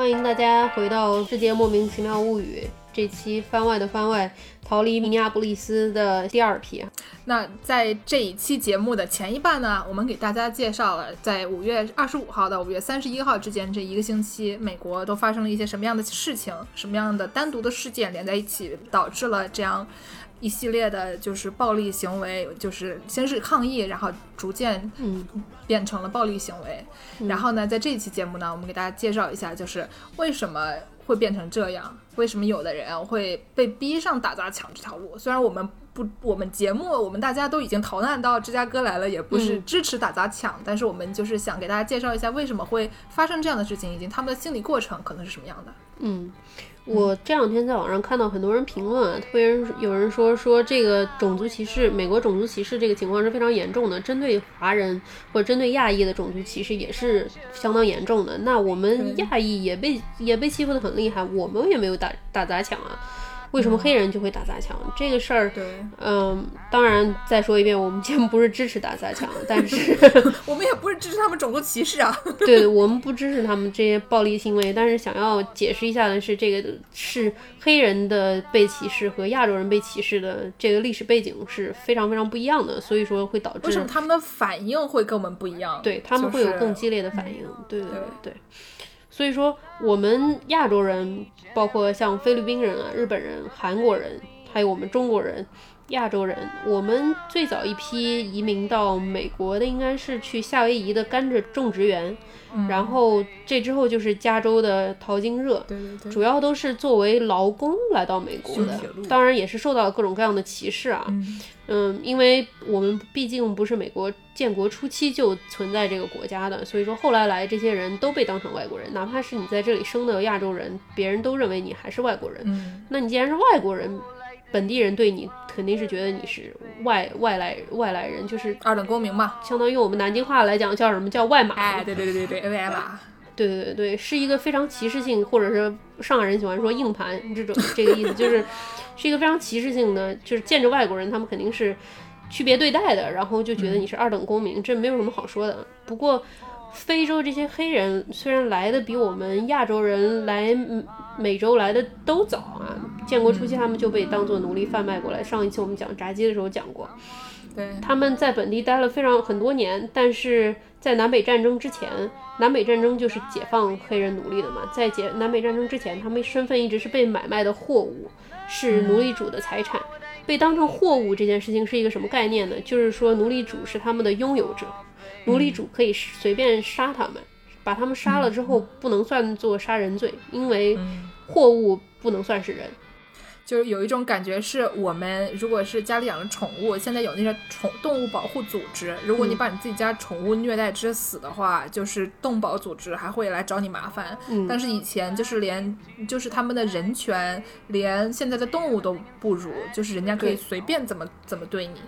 欢迎大家回到《世界莫名其妙物语》这期番外的番外，逃离明尼阿布利斯的第二批。那在这一期节目的前一半呢，我们给大家介绍了在五月二十五号到五月三十一号之间这一个星期，美国都发生了一些什么样的事情，什么样的单独的事件连在一起，导致了这样。一系列的就是暴力行为，就是先是抗议，然后逐渐嗯变成了暴力行为。然后呢，在这一期节目呢，我们给大家介绍一下，就是为什么会变成这样，为什么有的人会被逼上打砸抢这条路。虽然我们不，我们节目我们大家都已经逃难到芝加哥来了，也不是支持打砸抢，但是我们就是想给大家介绍一下为什么会发生这样的事情，以及他们的心理过程可能是什么样的。嗯。我这两天在网上看到很多人评论啊，特别是有人说说这个种族歧视，美国种族歧视这个情况是非常严重的，针对华人或者针对亚裔的种族歧视也是相当严重的。那我们亚裔也被也被欺负的很厉害，我们也没有打打砸抢啊。为什么黑人就会打砸抢这个事儿？对，嗯，当然再说一遍，我们 节目不是支持打砸抢，但是 我们也不是支持他们种族歧视啊。对，我们不支持他们这些暴力行为，但是想要解释一下的是，这个是黑人的被歧视和亚洲人被歧视的这个历史背景是非常非常不一样的，所以说会导致为什么他们的反应会跟我们不一样？对他们会有更激烈的反应。对对对。所以说，我们亚洲人，包括像菲律宾人啊、日本人、韩国人，还有我们中国人、亚洲人，我们最早一批移民到美国的，应该是去夏威夷的甘蔗种植园。然后这之后就是加州的淘金热，对对对，主要都是作为劳工来到美国的，当然也是受到各种各样的歧视啊。嗯，因为我们毕竟不是美国建国初期就存在这个国家的，所以说后来来这些人都被当成外国人，哪怕是你在这里生的亚洲人，别人都认为你还是外国人。嗯，那你既然是外国人。本地人对你肯定是觉得你是外外来外来人，就是二等公民嘛，相当于我们南京话来讲叫什么叫外码？哎，对对对对对，外码。对对对对，是一个非常歧视性，或者是上海人喜欢说硬盘这种这个意思，就是 是一个非常歧视性的，就是见着外国人他们肯定是区别对待的，然后就觉得你是二等公民，这没有什么好说的。不过。非洲这些黑人虽然来的比我们亚洲人来美洲来的都早啊，建国初期他们就被当做奴隶贩卖过来。上一期我们讲炸鸡的时候讲过，对，他们在本地待了非常很多年，但是在南北战争之前，南北战争就是解放黑人奴隶的嘛，在解南北战争之前，他们身份一直是被买卖的货物，是奴隶主的财产，被当成货物这件事情是一个什么概念呢？就是说奴隶主是他们的拥有者。奴隶主可以随便杀他们，把他们杀了之后不能算作杀人罪，因为货物不能算是人。就是有一种感觉，是我们如果是家里养了宠物，现在有那些宠动物保护组织，如果你把你自己家宠物虐待致死的话，就是动保组织还会来找你麻烦。但是以前就是连就是他们的人权，连现在的动物都不如，就是人家可以随便怎么怎么对你。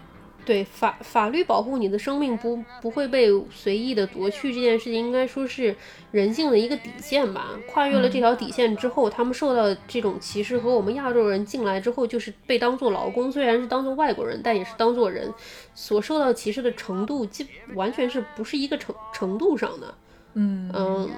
对法法律保护你的生命不不会被随意的夺去这件事情，应该说是人性的一个底线吧。跨越了这条底线之后，他们受到这种歧视和我们亚洲人进来之后就是被当做劳工，虽然是当做外国人，但也是当做人，所受到歧视的程度，基完全是不是一个程程度上的。嗯嗯。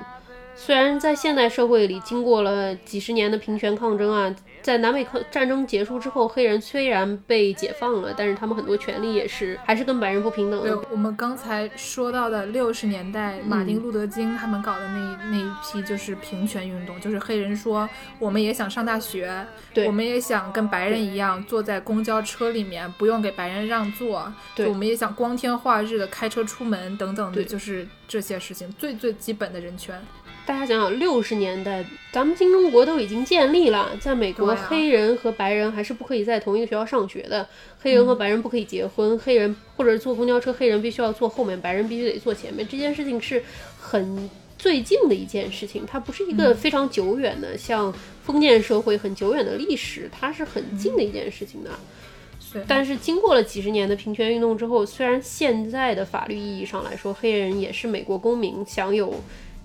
虽然在现代社会里，经过了几十年的平权抗争啊，在南北抗战争结束之后，黑人虽然被解放了，但是他们很多权利也是还是跟白人不平等。的，我们刚才说到的六十年代，马丁路德金他们搞的那那一批就是平权运动，就是黑人说我们也想上大学，对，我们也想跟白人一样坐在公交车里面，不用给白人让座，对，我们也想光天化日的开车出门等等的，就是这些事情最最基本的人权。大家想想，六十年代，咱们新中国都已经建立了，在美国，黑人和白人还是不可以在同一个学校上学的，黑人和白人不可以结婚，黑人或者坐公交车，黑人必须要坐后面，白人必须得坐前面。这件事情是很最近的一件事情，它不是一个非常久远的，像封建社会很久远的历史，它是很近的一件事情的。但是经过了几十年的平权运动之后，虽然现在的法律意义上来说，黑人也是美国公民，享有。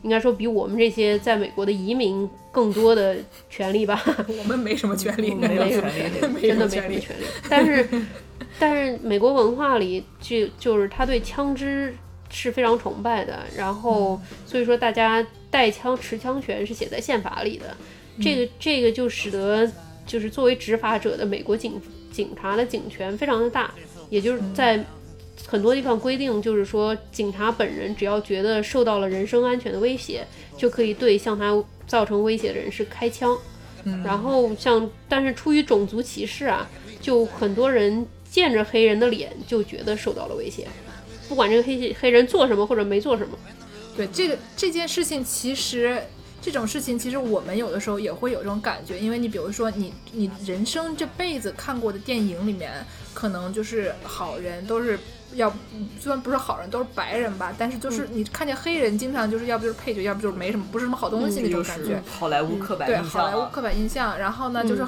应该说比我们这些在美国的移民更多的权利吧。我们没什么权利，没有权利，真的没什么权利。但是，但是美国文化里就就是他对枪支是非常崇拜的。然后，所以说大家带枪持枪权是写在宪法里的，这个这个就使得就是作为执法者的美国警警察的警权非常的大，也就是在很多地方规定，就是说警察本人只要觉得受到了人身安全的威胁，就可以对向他造成威胁的人士开枪。然后像但是出于种族歧视啊，就很多人见着黑人的脸就觉得受到了威胁，不管这个黑黑人做什么或者没做什么。对这个这件事情，其实这种事情，其实我们有的时候也会有这种感觉，因为你比如说你你人生这辈子看过的电影里面，可能就是好人都是要虽然不是好人，都是白人吧，但是就是你看见黑人，经常就是要不就是配角，要不就是没什么，不是什么好东西那种感觉。好莱坞刻板对印象啊。好莱坞刻板印象，然后呢，就是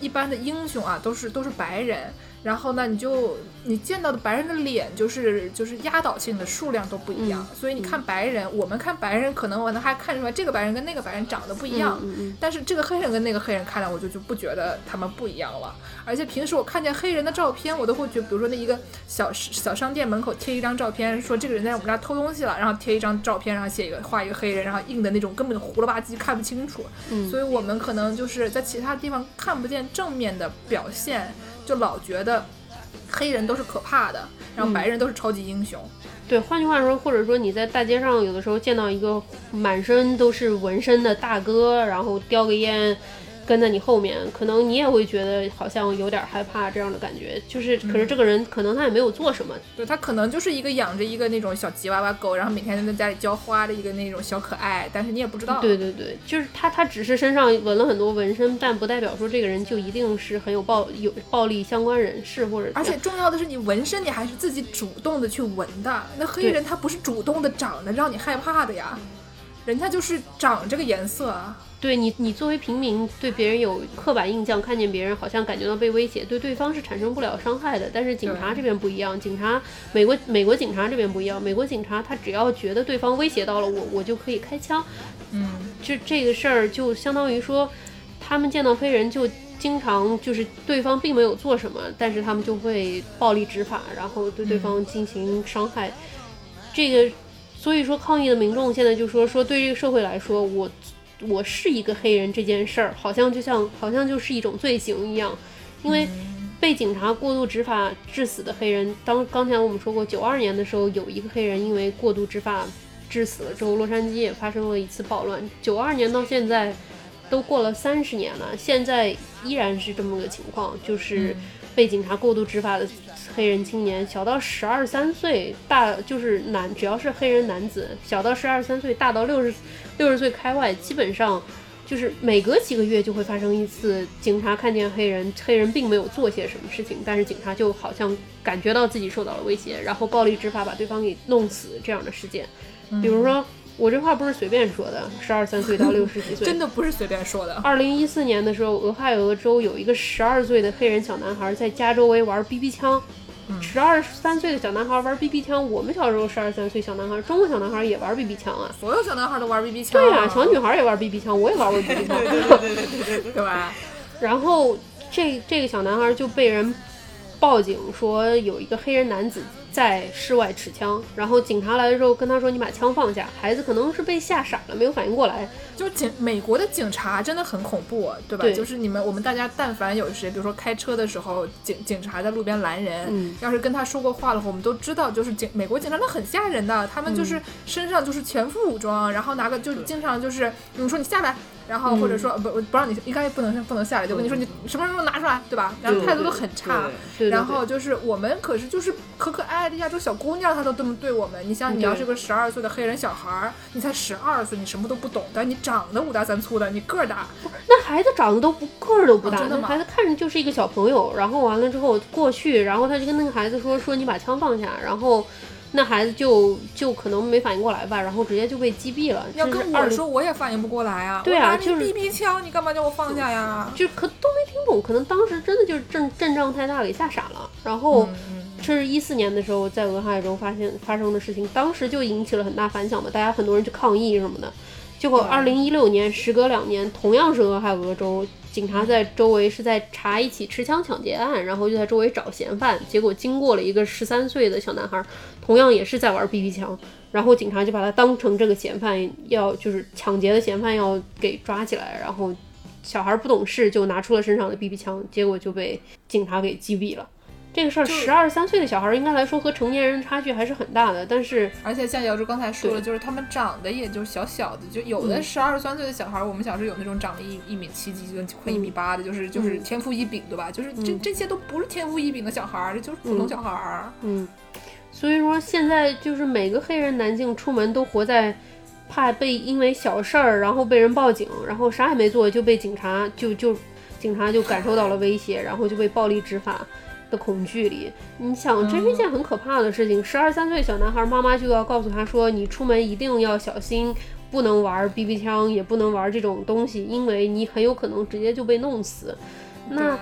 一般的英雄啊，都是都是白人。然后呢，你就你见到的白人的脸就是就是压倒性的数量都不一样，所以你看白人，我们看白人可能我能还看出来这个白人跟那个白人长得不一样，但是这个黑人跟那个黑人看来我就就不觉得他们不一样了。而且平时我看见黑人的照片，我都会觉得，比如说那一个小小商店门口贴一张照片，说这个人在我们这儿偷东西了，然后贴一张照片，然后写一个画一个黑人，然后印的那种根本糊了吧唧看不清楚。嗯所以我们可能就是在其他地方看不见正面的表现，就老觉得黑人都是可怕的，然后白人都是超级英雄。对，换句话说，或者说你在大街上有的时候见到一个满身都是纹身的大哥，然后叼个烟跟在你后面，可能你也会觉得好像有点害怕这样的感觉。就是，可是这个人可能他也没有做什么，对他可能就是一个养着一个那种小吉娃娃狗，然后每天在家里浇花的一个那种小可爱，但是你也不知道。对对对，就是他，他只是身上纹了很多纹身，但不代表说这个人就一定是很有暴有暴力相关人士或者。而且重要的是，你纹身你还是自己主动的去纹的。那黑对人他不是主动的长得让你害怕的呀，人家就是长这个颜色啊。对你，你作为平民对别人有刻板印象，看见别人好像感觉到被威胁，对对方是产生不了伤害的。但是警察这边不一样，警察美国美国警察这边不一样，美国警察他只要觉得对方威胁到了我，我就可以开枪。嗯，就这个事儿就相当于说，他们见到黑人就经常就是对方并没有做什么，但是他们就会暴力执法，然后对对方进行伤害。这个，所以说抗议的民众现在就说说对这个社会来说，我我是一个黑人这件事儿，好像就像好像就是一种罪行一样，因为。被警察过度执法致死的黑人，当刚才我们说过，九二年的时候有一个黑人因为过度执法致死了之后，洛杉矶也发生了一次暴乱。九二年到现在都过了三十年了，现在依然是这么个情况，就是被警察过度执法的黑人青年，小到十二三岁，大就是男，只要是黑人男子，小到十二三岁，大到六十六十岁开外，基本上。就是每隔几个月就会发生一次，警察看见黑人，黑人并没有做些什么事情，但是警察就好像感觉到自己受到了威胁，然后暴力执法把对方给弄死这样的事件。比如说，我这话不是随便说的，十二三岁到六十几岁，真的不是随便说的。二零一四年的时候，俄亥俄州有一个十二岁的黑人小男孩在家周围玩 BB 枪。十二三岁的小男孩玩 BB 枪，我们小时候十二三岁小男孩，中国小男孩也玩 BB 枪啊。所有小男孩都玩 BB 枪。对呀、小女孩也玩 BB 枪，我也玩过 BB 枪。对对对对对对对吧？然后这这个小男孩就被人报警说有一个黑人男子在室外持枪，然后警察来的时候跟他说：“你把枪放下。”孩子可能是被吓傻了，没有反应过来。就是警美国的警察真的很恐怖，对吧？对就是你们我们大家但凡有谁，比如说开车的时候，警警察在路边拦人，嗯要是跟他说过话的话，我们都知道，就是警美国警察那很吓人的，他们嗯就是身上就是全副武装，然后拿个就经常就是你说你下来。然后或者说、不不让你应该不能不能下来，就跟你说你什么时候拿出来，对吧？然后态度都很差。然后就是我们可是就是可可爱爱的亚洲小姑娘，她都这么对我们。你想，你要是个十二岁的黑人小孩儿，你才十二岁，你什么都不懂，但你长得五大三粗的，你个儿大，那孩子长得都不个儿都不大，那孩子看着就是一个小朋友。然后完了之后过去，然后他就跟那个孩子说：“说你把枪放下。”然后那孩子就就可能没反应过来吧，然后直接就被击毙了。要这是20跟我说，我也反应不过来啊。对啊就是 BB 枪，你干嘛叫我放下呀？就可都没听懂，可能当时真的就是阵阵仗太大给吓傻了。然后嗯这是一四年的时候在俄亥俄州发现发生的事情，当时就引起了很大反响嘛，大家很多人去抗议什么的。结果二零一六年，时隔两年，同样是俄亥俄州，警察在周围是在查一起持枪抢劫案，然后就在周围找嫌犯。结果经过了一个十三岁的小男孩，同样也是在玩 BB 枪，然后警察就把他当成这个嫌犯，要就是抢劫的嫌犯要给抓起来，然后小孩不懂事就拿出了身上的 BB 枪，结果就被警察给击毙了。这个事儿，十二三岁的小孩应该来说和成年人差距还是很大的，但是而且像姚柱刚才说了，就是他们长得也就小小的，就有的十二三岁的小孩，我们小时候有那种长得一一米七几，就快一米八的，就是就是天赋异禀，对吧？就是这这些都不是天赋异禀的小孩，这就是普通小孩。嗯，所以说现在就是每个黑人男性出门都活在怕被因为小事儿，然后被人报警，然后啥也没做就被警察就就警察就感受到了威胁，然后就被暴力执法。的恐惧里，你想，这是一件很可怕的事情。十二三岁小男孩，妈妈就要告诉他说：“你出门一定要小心，不能玩 BB 枪，也不能玩这种东西，因为你很有可能直接就被弄死。”那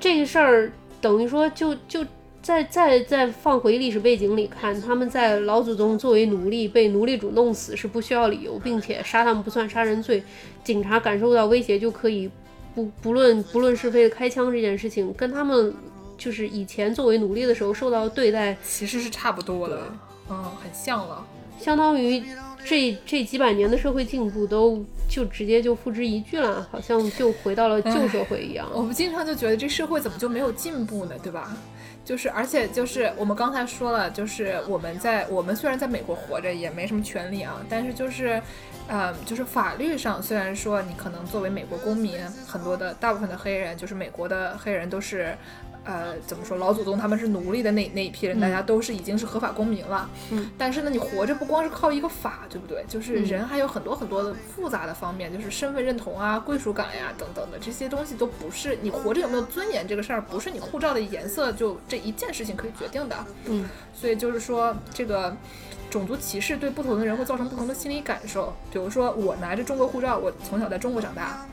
这个事儿等于说，就就再再再放回历史背景里看，他们在老祖宗作为奴隶被奴隶主弄死是不需要理由，并且杀他们不算杀人罪，警察感受到威胁就可以不不论不论是非的开枪这件事情，跟他们。就是以前作为奴隶的时候受到对待，其实是差不多的，嗯，很像了。相当于这这几百年的社会进步都就直接就付之一炬了，好像就回到了旧社会一样。我们经常就觉得这社会怎么就没有进步呢？对吧？就是，而且就是我们刚才说了，就是我们在我们虽然在美国活着也没什么权利啊，但是就是，呃，就是法律上虽然说你可能作为美国公民，很多的大部分的黑人就是美国的黑人都是。呃，怎么说？老祖宗他们是奴隶的那那一批人，大家都是已经是合法公民了。嗯，但是呢，你活着不光是靠一个法，对不对？就是人还有很多很多的复杂的方面，就是身份认同啊、归属感呀等等的这些东西，都不是你活着有没有尊严这个事儿，不是你护照的颜色就这一件事情可以决定的。嗯，所以就是说，这个种族歧视对不同的人会造成不同的心理感受。比如说，我拿着中国护照，我从小在中国长大，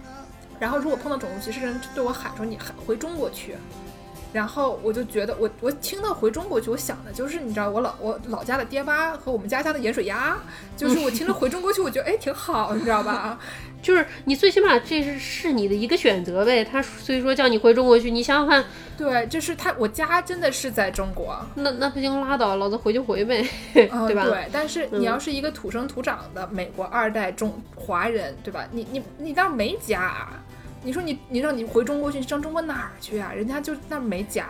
然后如果碰到种族歧视人对我喊说你喊回中国去。然后我就觉得，我我听到回中国去，我想的就是，你知道，我老我老家的爹妈和我们家乡的盐水鸭，就是我听着回中国去，我觉得哎挺好，你知道吧？就是你最起码这是是你的一个选择呗。他所以说叫你回中国去，你想想看，对，就是他我家真的是在中国，那那不行拉倒，老子回就回呗，对吧？对，但是你要是一个土生土长的美国二代中华人，对吧？你你你那没家。你说你你让你回中国去上中国哪儿去啊？人家就那没家，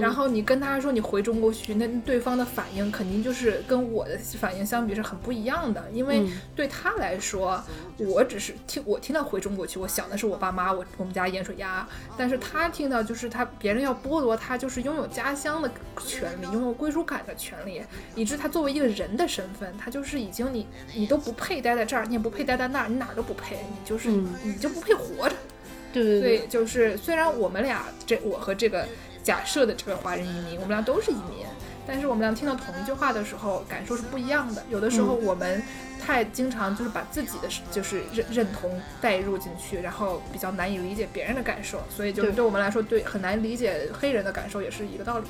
然后你跟他说你回中国去，那对方的反应肯定就是跟我的反应相比是很不一样的。因为对他来说，我只是听我听到回中国去，我想的是我爸妈，我我们家盐水鸭。但是他听到就是他别人要剥夺他就是拥有家乡的权利，拥有归属感的权利，以致他作为一个人的身份，他就是已经你你都不配待在这儿，你也不配待在那儿，你哪儿都不配，你就是你就不配活着。对对，就是虽然我们俩这我和这个假设的这个华人移民，我们俩都是移民，但是我们俩听到同一句话的时候，感受是不一样的。有的时候我们太经常就是把自己的就是认认同带入进去，然后比较难以理解别人的感受，所以就是对我们来说，对很难理解黑人的感受也是一个道理。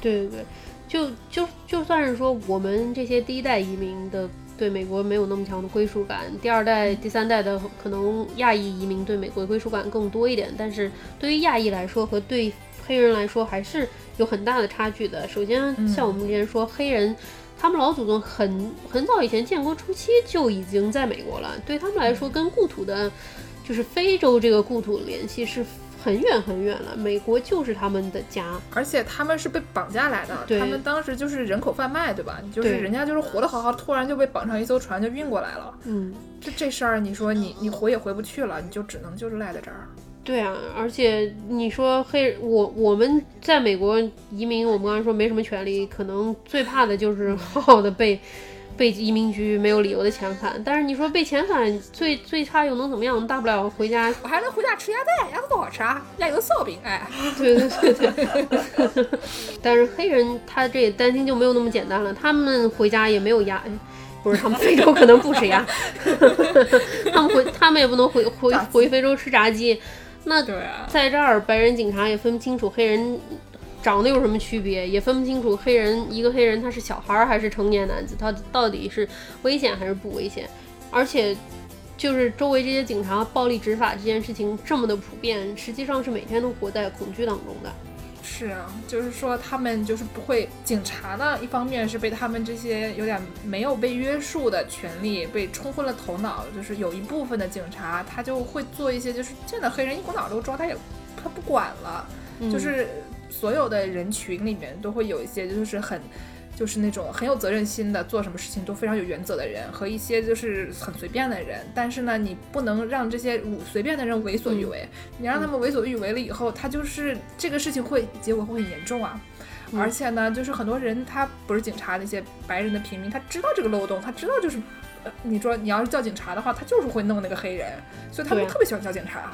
对对对，就就就算是说我们这些第一代移民的。对美国没有那么强的归属感，第二代、第三代的可能亚裔移民对美国的归属感更多一点，但是对于亚裔来说和对黑人来说还是有很大的差距的。首先，像我们之前说，黑人他们老祖宗很很早以前建国初期就已经在美国了，对他们来说，跟故土的，就是非洲这个故土联系是。很远很远了，美国就是他们的家，而且他们是被绑架来的，他们当时就是人口贩卖，对吧？就是人家就是活得好好，突然就被绑上一艘船就运过来了。嗯，这这事儿，你说你你回也回不去了，你就只能就是赖在这儿。对啊，而且你说黑我我们在美国移民，我们刚才说没什么权利，可能最怕的就是好好的被。被移民局没有理由的遣返，但是你说被遣返最最差又能怎么样？大不了回家，我还能回家吃鸭蛋，鸭子多好吃啊，鸭油烧饼，哎，对对对对。但是黑人他这担心就没有那么简单了，他们回家也没有鸭，不是他们非洲可能不吃鸭，他们回他们也不能回回回非洲吃炸鸡，那在这儿白人警察也分不清楚黑人。长得有什么区别，也分不清楚黑人一个黑人他是小孩还是成年男子，他到底是危险还是不危险？而且，就是周围这些警察暴力执法这件事情这么的普遍，实际上是每天都活在恐惧当中的。是啊，就是说他们就是不会，警察呢，一方面是被他们这些有点没有被约束的权利被冲昏了头脑，就是有一部分的警察他就会做一些，就是见到黑人一股脑都抓，他也他不管了，就是所有的人群里面都会有一些就是很。就是那种很有责任心的，做什么事情都非常有原则的人，和一些就是很随便的人。但是呢，你不能让这些随便的人为所欲为。你让他们为所欲为了以后，他就是这个事情会结果会很严重啊。而且呢，就是很多人他不是警察，那些白人的平民，他知道这个漏洞，他知道就是，呃你说你要是叫警察的话，他就是会弄那个黑人，所以他们特别喜欢叫警察。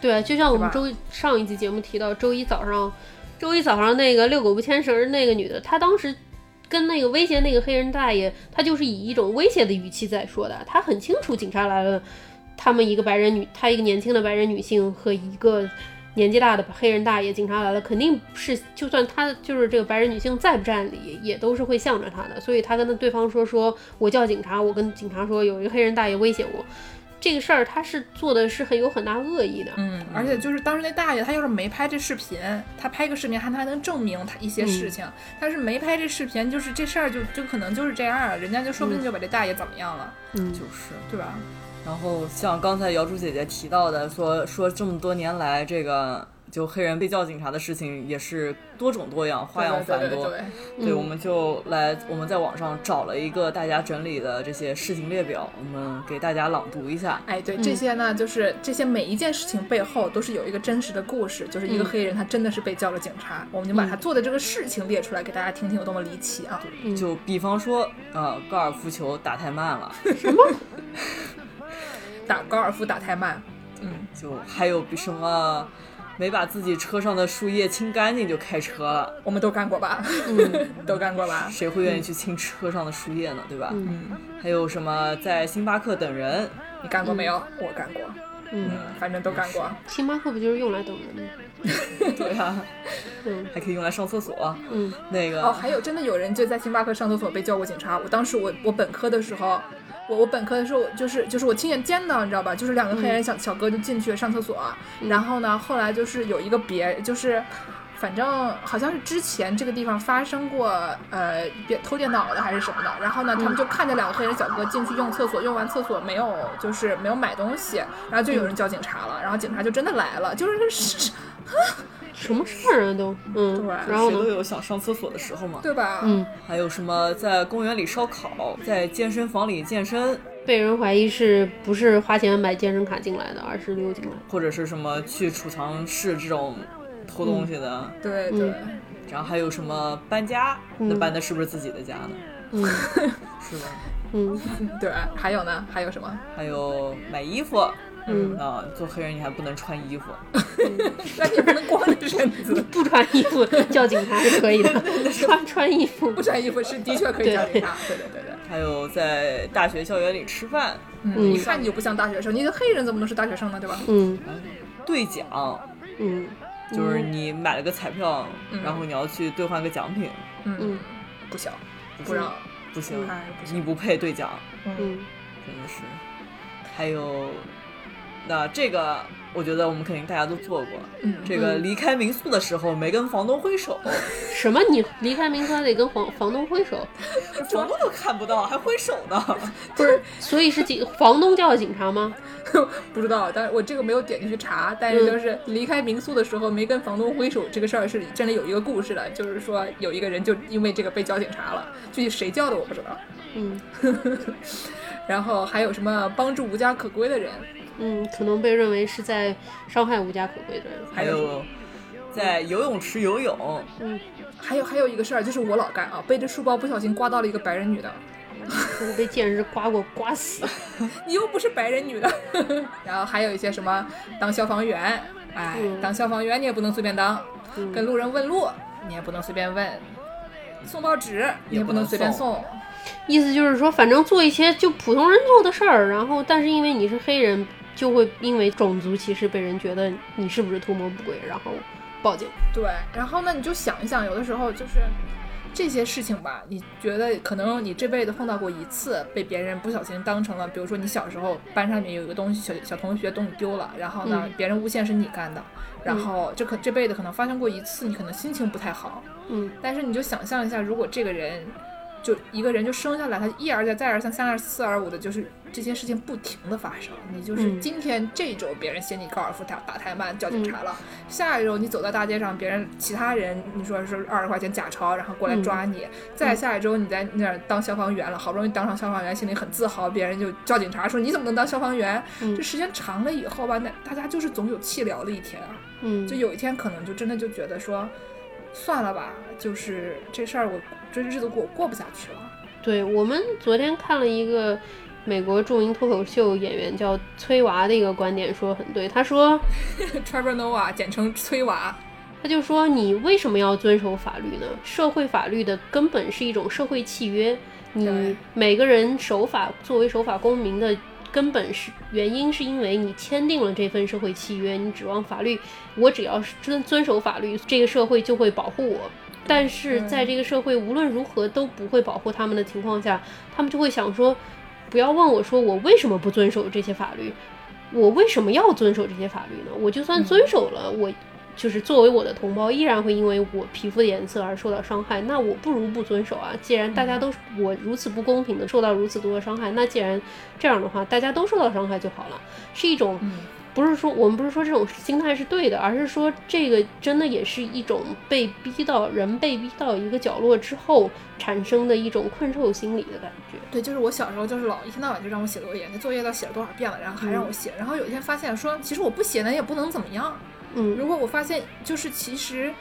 对，就像我们周上一集节目提到，周一早上，周一早上那个遛狗不牵绳那个女的，她当时。跟那个威胁那个黑人大爷，她就是以一种威胁的语气在说的。她很清楚，警察来了，他们一个白人女，她一个年轻的白人女性和一个年纪大的黑人大爷，警察来了，肯定是就算他就是这个白人女性再不占理，也都是会向着他的。所以他跟对方说，说我叫警察，我跟警察说有一个黑人大爷威胁我。这个事儿他是做的是很有很大恶意的，嗯，而且就是当时那大爷他要是没拍这视频，他拍个视频还他还能证明他一些事情，但是没拍这视频，就是这事儿就就可能就是这样，人家就说不定就把这大爷怎么样了，嗯，就是，对吧？然后像刚才瑶珠姐姐提到的，说说这么多年来这个。就黑人被叫警察的事情也是多种多样，花样繁多。对，我们就来，我们在网上找了一个大家整理的这些事情列表，我们给大家朗读一下。哎，对，这些呢，就是这些每一件事情背后都是有一个真实的故事，就是一个黑人他真的是被叫了警察，我们就把他做的这个事情列出来给大家听听有多么离奇啊！就比方说，呃，高尔夫球打太慢了。什么？打高尔夫打太慢？嗯，就还有比什么？没把自己车上的树叶清干净就开车了，我们都干过吧？嗯，都干过吧？谁会愿意去清车上的树叶呢？对吧？嗯。还有什么在星巴克等人？你干过没有？我干过。嗯，反正都干过。星巴克不就是用来等人吗？对呀。嗯，还可以用来上厕所。嗯，那个哦，还有真的有人就在星巴克上厕所被叫过警察。我当时我我本科的时候。我我本科的时候就是就是我亲眼见到，你知道吧？就是两个黑人小小哥就进去上厕所，然后呢，后来就是有一个别，就是反正好像是之前这个地方发生过呃别偷电脑的还是什么的，然后呢，他们就看见两个黑人小哥进去用厕所，用完厕所没有就是没有买东西，然后就有人叫警察了，然后警察就真的来了，就是是。什么事儿啊都，嗯，对，然后谁都有想上厕所的时候嘛，对吧？嗯，还有什么在公园里烧烤，在健身房里健身，被人怀疑是不是花钱买健身卡进来的，而是溜进来，或者是什么去储藏室这种偷东西的，对对。然后还有什么搬家，那搬的是不是自己的家呢？嗯，是吧？嗯，对。还有呢？还有什么？还有买衣服。嗯啊，做黑人你还不能穿衣服，那你不能光 着身子，不穿衣服叫警察是可以的，穿穿衣服不穿衣服是的确可以叫警察，对对对对。还有在大学校园里吃饭，嗯，一看你就不像大学生，你的黑人怎么能是大学生呢？对吧？嗯，兑奖，嗯，就是你买了个彩票，然后你要去兑换个奖品，嗯，不行，不让，不行，你不配兑奖，嗯，真的是，还有。那这个，我觉得我们肯定大家都做过。嗯，这个离开民宿的时候没跟房东挥手。什么？你离开民宿还得跟房房东挥手？房东都看不到，还挥手呢？不是，所以是警房东叫的警察吗？不知道，但是我这个没有点进去查。但是就是离开民宿的时候没跟房东挥手这个事儿是真的有一个故事的，就是说有一个人就因为这个被叫警察了，具体谁叫的我不知道。嗯，然后还有什么帮助无家可归的人？嗯，可能被认为是在伤害无家可归的人。还有，在游泳池游泳。嗯，还有还有一个事儿，就是我老干啊，背着书包不小心刮到了一个白人女的。我被贱人刮过，刮死。你又不是白人女的。然后还有一些什么当消防员，哎，当消防员你也不能随便当。跟路人问路，你也不能随便问。送报纸你也不能随便送。意思就是说，反正做一些就普通人做的事儿，然后但是因为你是黑人。就会因为种族歧视被人觉得你是不是图谋不轨，然后报警。对，然后呢，你就想一想，有的时候就是这些事情吧，你觉得可能你这辈子碰到过一次，被别人不小心当成了，比如说你小时候班上面有一个东西，小小同学东西丢了，然后呢，别人诬陷是你干的，然后这可这辈子可能发生过一次，你可能心情不太好，嗯，但是你就想象一下，如果这个人。就一个人就生下来，他一而再再而三三而四而五的，就是这些事情不停的发生。你就是今天这周别人嫌你高尔夫打打太慢叫警察了，下一周你走在大街上，别人其他人你说是二十块钱假钞，然后过来抓你。再下一周你在那儿当消防员了，好不容易当上消防员，心里很自豪，别人就叫警察说你怎么能当消防员？这时间长了以后吧，那大家就是总有气聊的一天啊。嗯，就有一天可能就真的就觉得说，算了吧，就是这事儿我。这日子过过不下去了。对我们昨天看了一个美国著名脱口秀演员叫崔娃的一个观点，说很对。他说，Trevor Noah，简称崔娃，他就说你为什么要遵守法律呢？社会法律的根本是一种社会契约，你每个人守法，作为守法公民的根本是原因，是因为你签订了这份社会契约，你指望法律，我只要是遵遵守法律，这个社会就会保护我。但是在这个社会无论如何都不会保护他们的情况下，他们就会想说，不要问我说我为什么不遵守这些法律，我为什么要遵守这些法律呢？我就算遵守了，我就是作为我的同胞，依然会因为我皮肤的颜色而受到伤害。那我不如不遵守啊！既然大家都我如此不公平的受到如此多的伤害，那既然这样的话，大家都受到伤害就好了，是一种。不是说我们不是说这种心态是对的，而是说这个真的也是一种被逼到人被逼到一个角落之后产生的一种困兽心理的感觉。对，就是我小时候就是老一天到晚就让我写作业，那作业都写了多少遍了，然后还让我写，然后有一天发现说，其实我不写呢也不能怎么样。嗯，如果我发现就是其实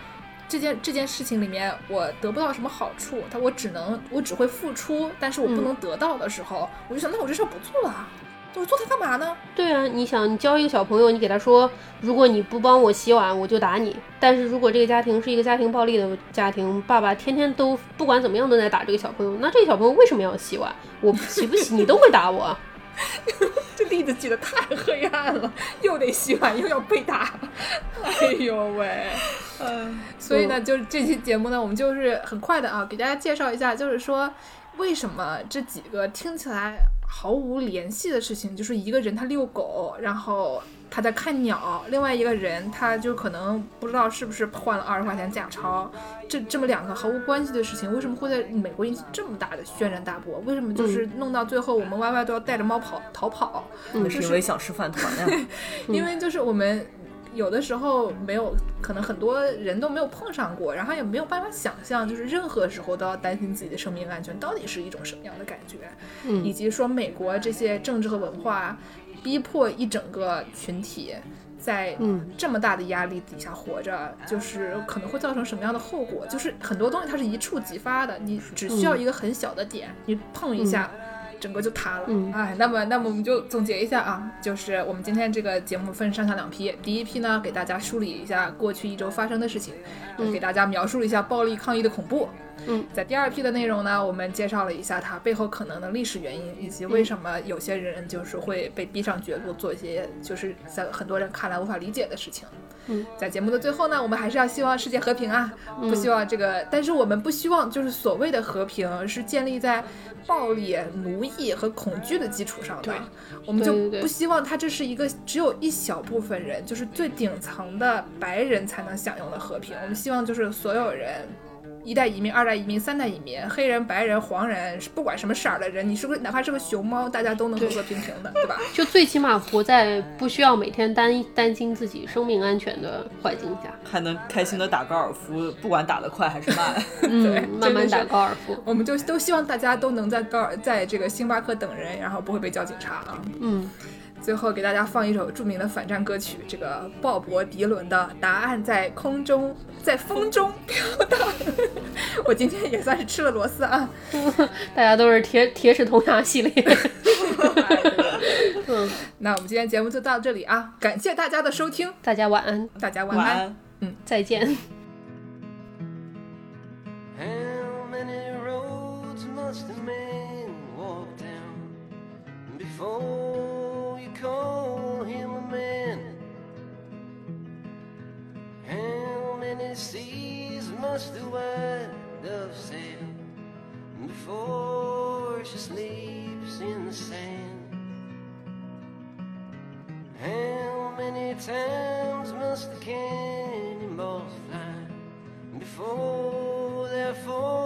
这件这件事情里面我得不到什么好处，他我只能我只会付出，但是我不能得到的时候，我就想那我这事儿不做了。我做它干嘛呢？对啊，你想，你教一个小朋友，你给他说，如果你不帮我洗碗，我就打你。但是如果这个家庭是一个家庭暴力的家庭，爸爸天天都不管怎么样都在打这个小朋友，那这个小朋友为什么要洗碗？我洗不洗你都会打我。这例子举的太黑暗了，又得洗碗又要被打，哎呦喂！嗯，所以呢，就是这期节目呢，我们就是很快的啊，给大家介绍一下，就是说为什么这几个听起来。毫无联系的事情，就是一个人他遛狗，然后他在看鸟；另外一个人他就可能不知道是不是换了二十块钱假钞。这这么两个毫无关系的事情，为什么会在美国引起这么大的轩然大波？为什么就是弄到最后，我们 Y Y 都要带着猫跑逃跑？那是因为想吃饭团呀。因为就是我们。有的时候没有，可能很多人都没有碰上过，然后也没有办法想象，就是任何时候都要担心自己的生命安全，到底是一种什么样的感觉？嗯，以及说美国这些政治和文化逼迫一整个群体在这么大的压力底下活着，就是可能会造成什么样的后果？就是很多东西它是一触即发的，你只需要一个很小的点，你碰一下。整个就塌了，哎，那么，那么我们就总结一下啊，就是我们今天这个节目分上下两批，第一批呢，给大家梳理一下过去一周发生的事情，给大家描述一下暴力抗议的恐怖。嗯，在第二批的内容呢，我们介绍了一下它背后可能的历史原因，以及为什么有些人就是会被逼上绝路，做一些就是在很多人看来无法理解的事情。嗯，在节目的最后呢，我们还是要希望世界和平啊，不希望这个，但是我们不希望就是所谓的和平是建立在。暴力、奴役和恐惧的基础上的，我们就不希望它这是一个只有一小部分人，就是最顶层的白人才能享用的和平。我们希望就是所有人。一代移民、二代移民、三代移民，黑人、白人、黄人，不管什么色儿的人，你是不是哪怕是个熊猫，大家都能和和平平的，对吧？就最起码活在不需要每天担担心自己生命安全的环境下，还能开心的打高尔夫，不管打得快还是慢，对，慢慢打高尔夫。我们就都希望大家都能在高尔，在这个星巴克等人，然后不会被叫警察啊。嗯。最后给大家放一首著名的反战歌曲，这个鲍勃迪伦的《答案在空中，在风中飘荡》。我今天也算是吃了螺丝啊！大家都是铁铁齿铜牙系列。嗯，那我们今天节目就到这里啊！感谢大家的收听，大家晚安，大家晚安，嗯，再见。past the wind of sand before she sleeps in the sand. How many times must the cannonballs fly before they're full?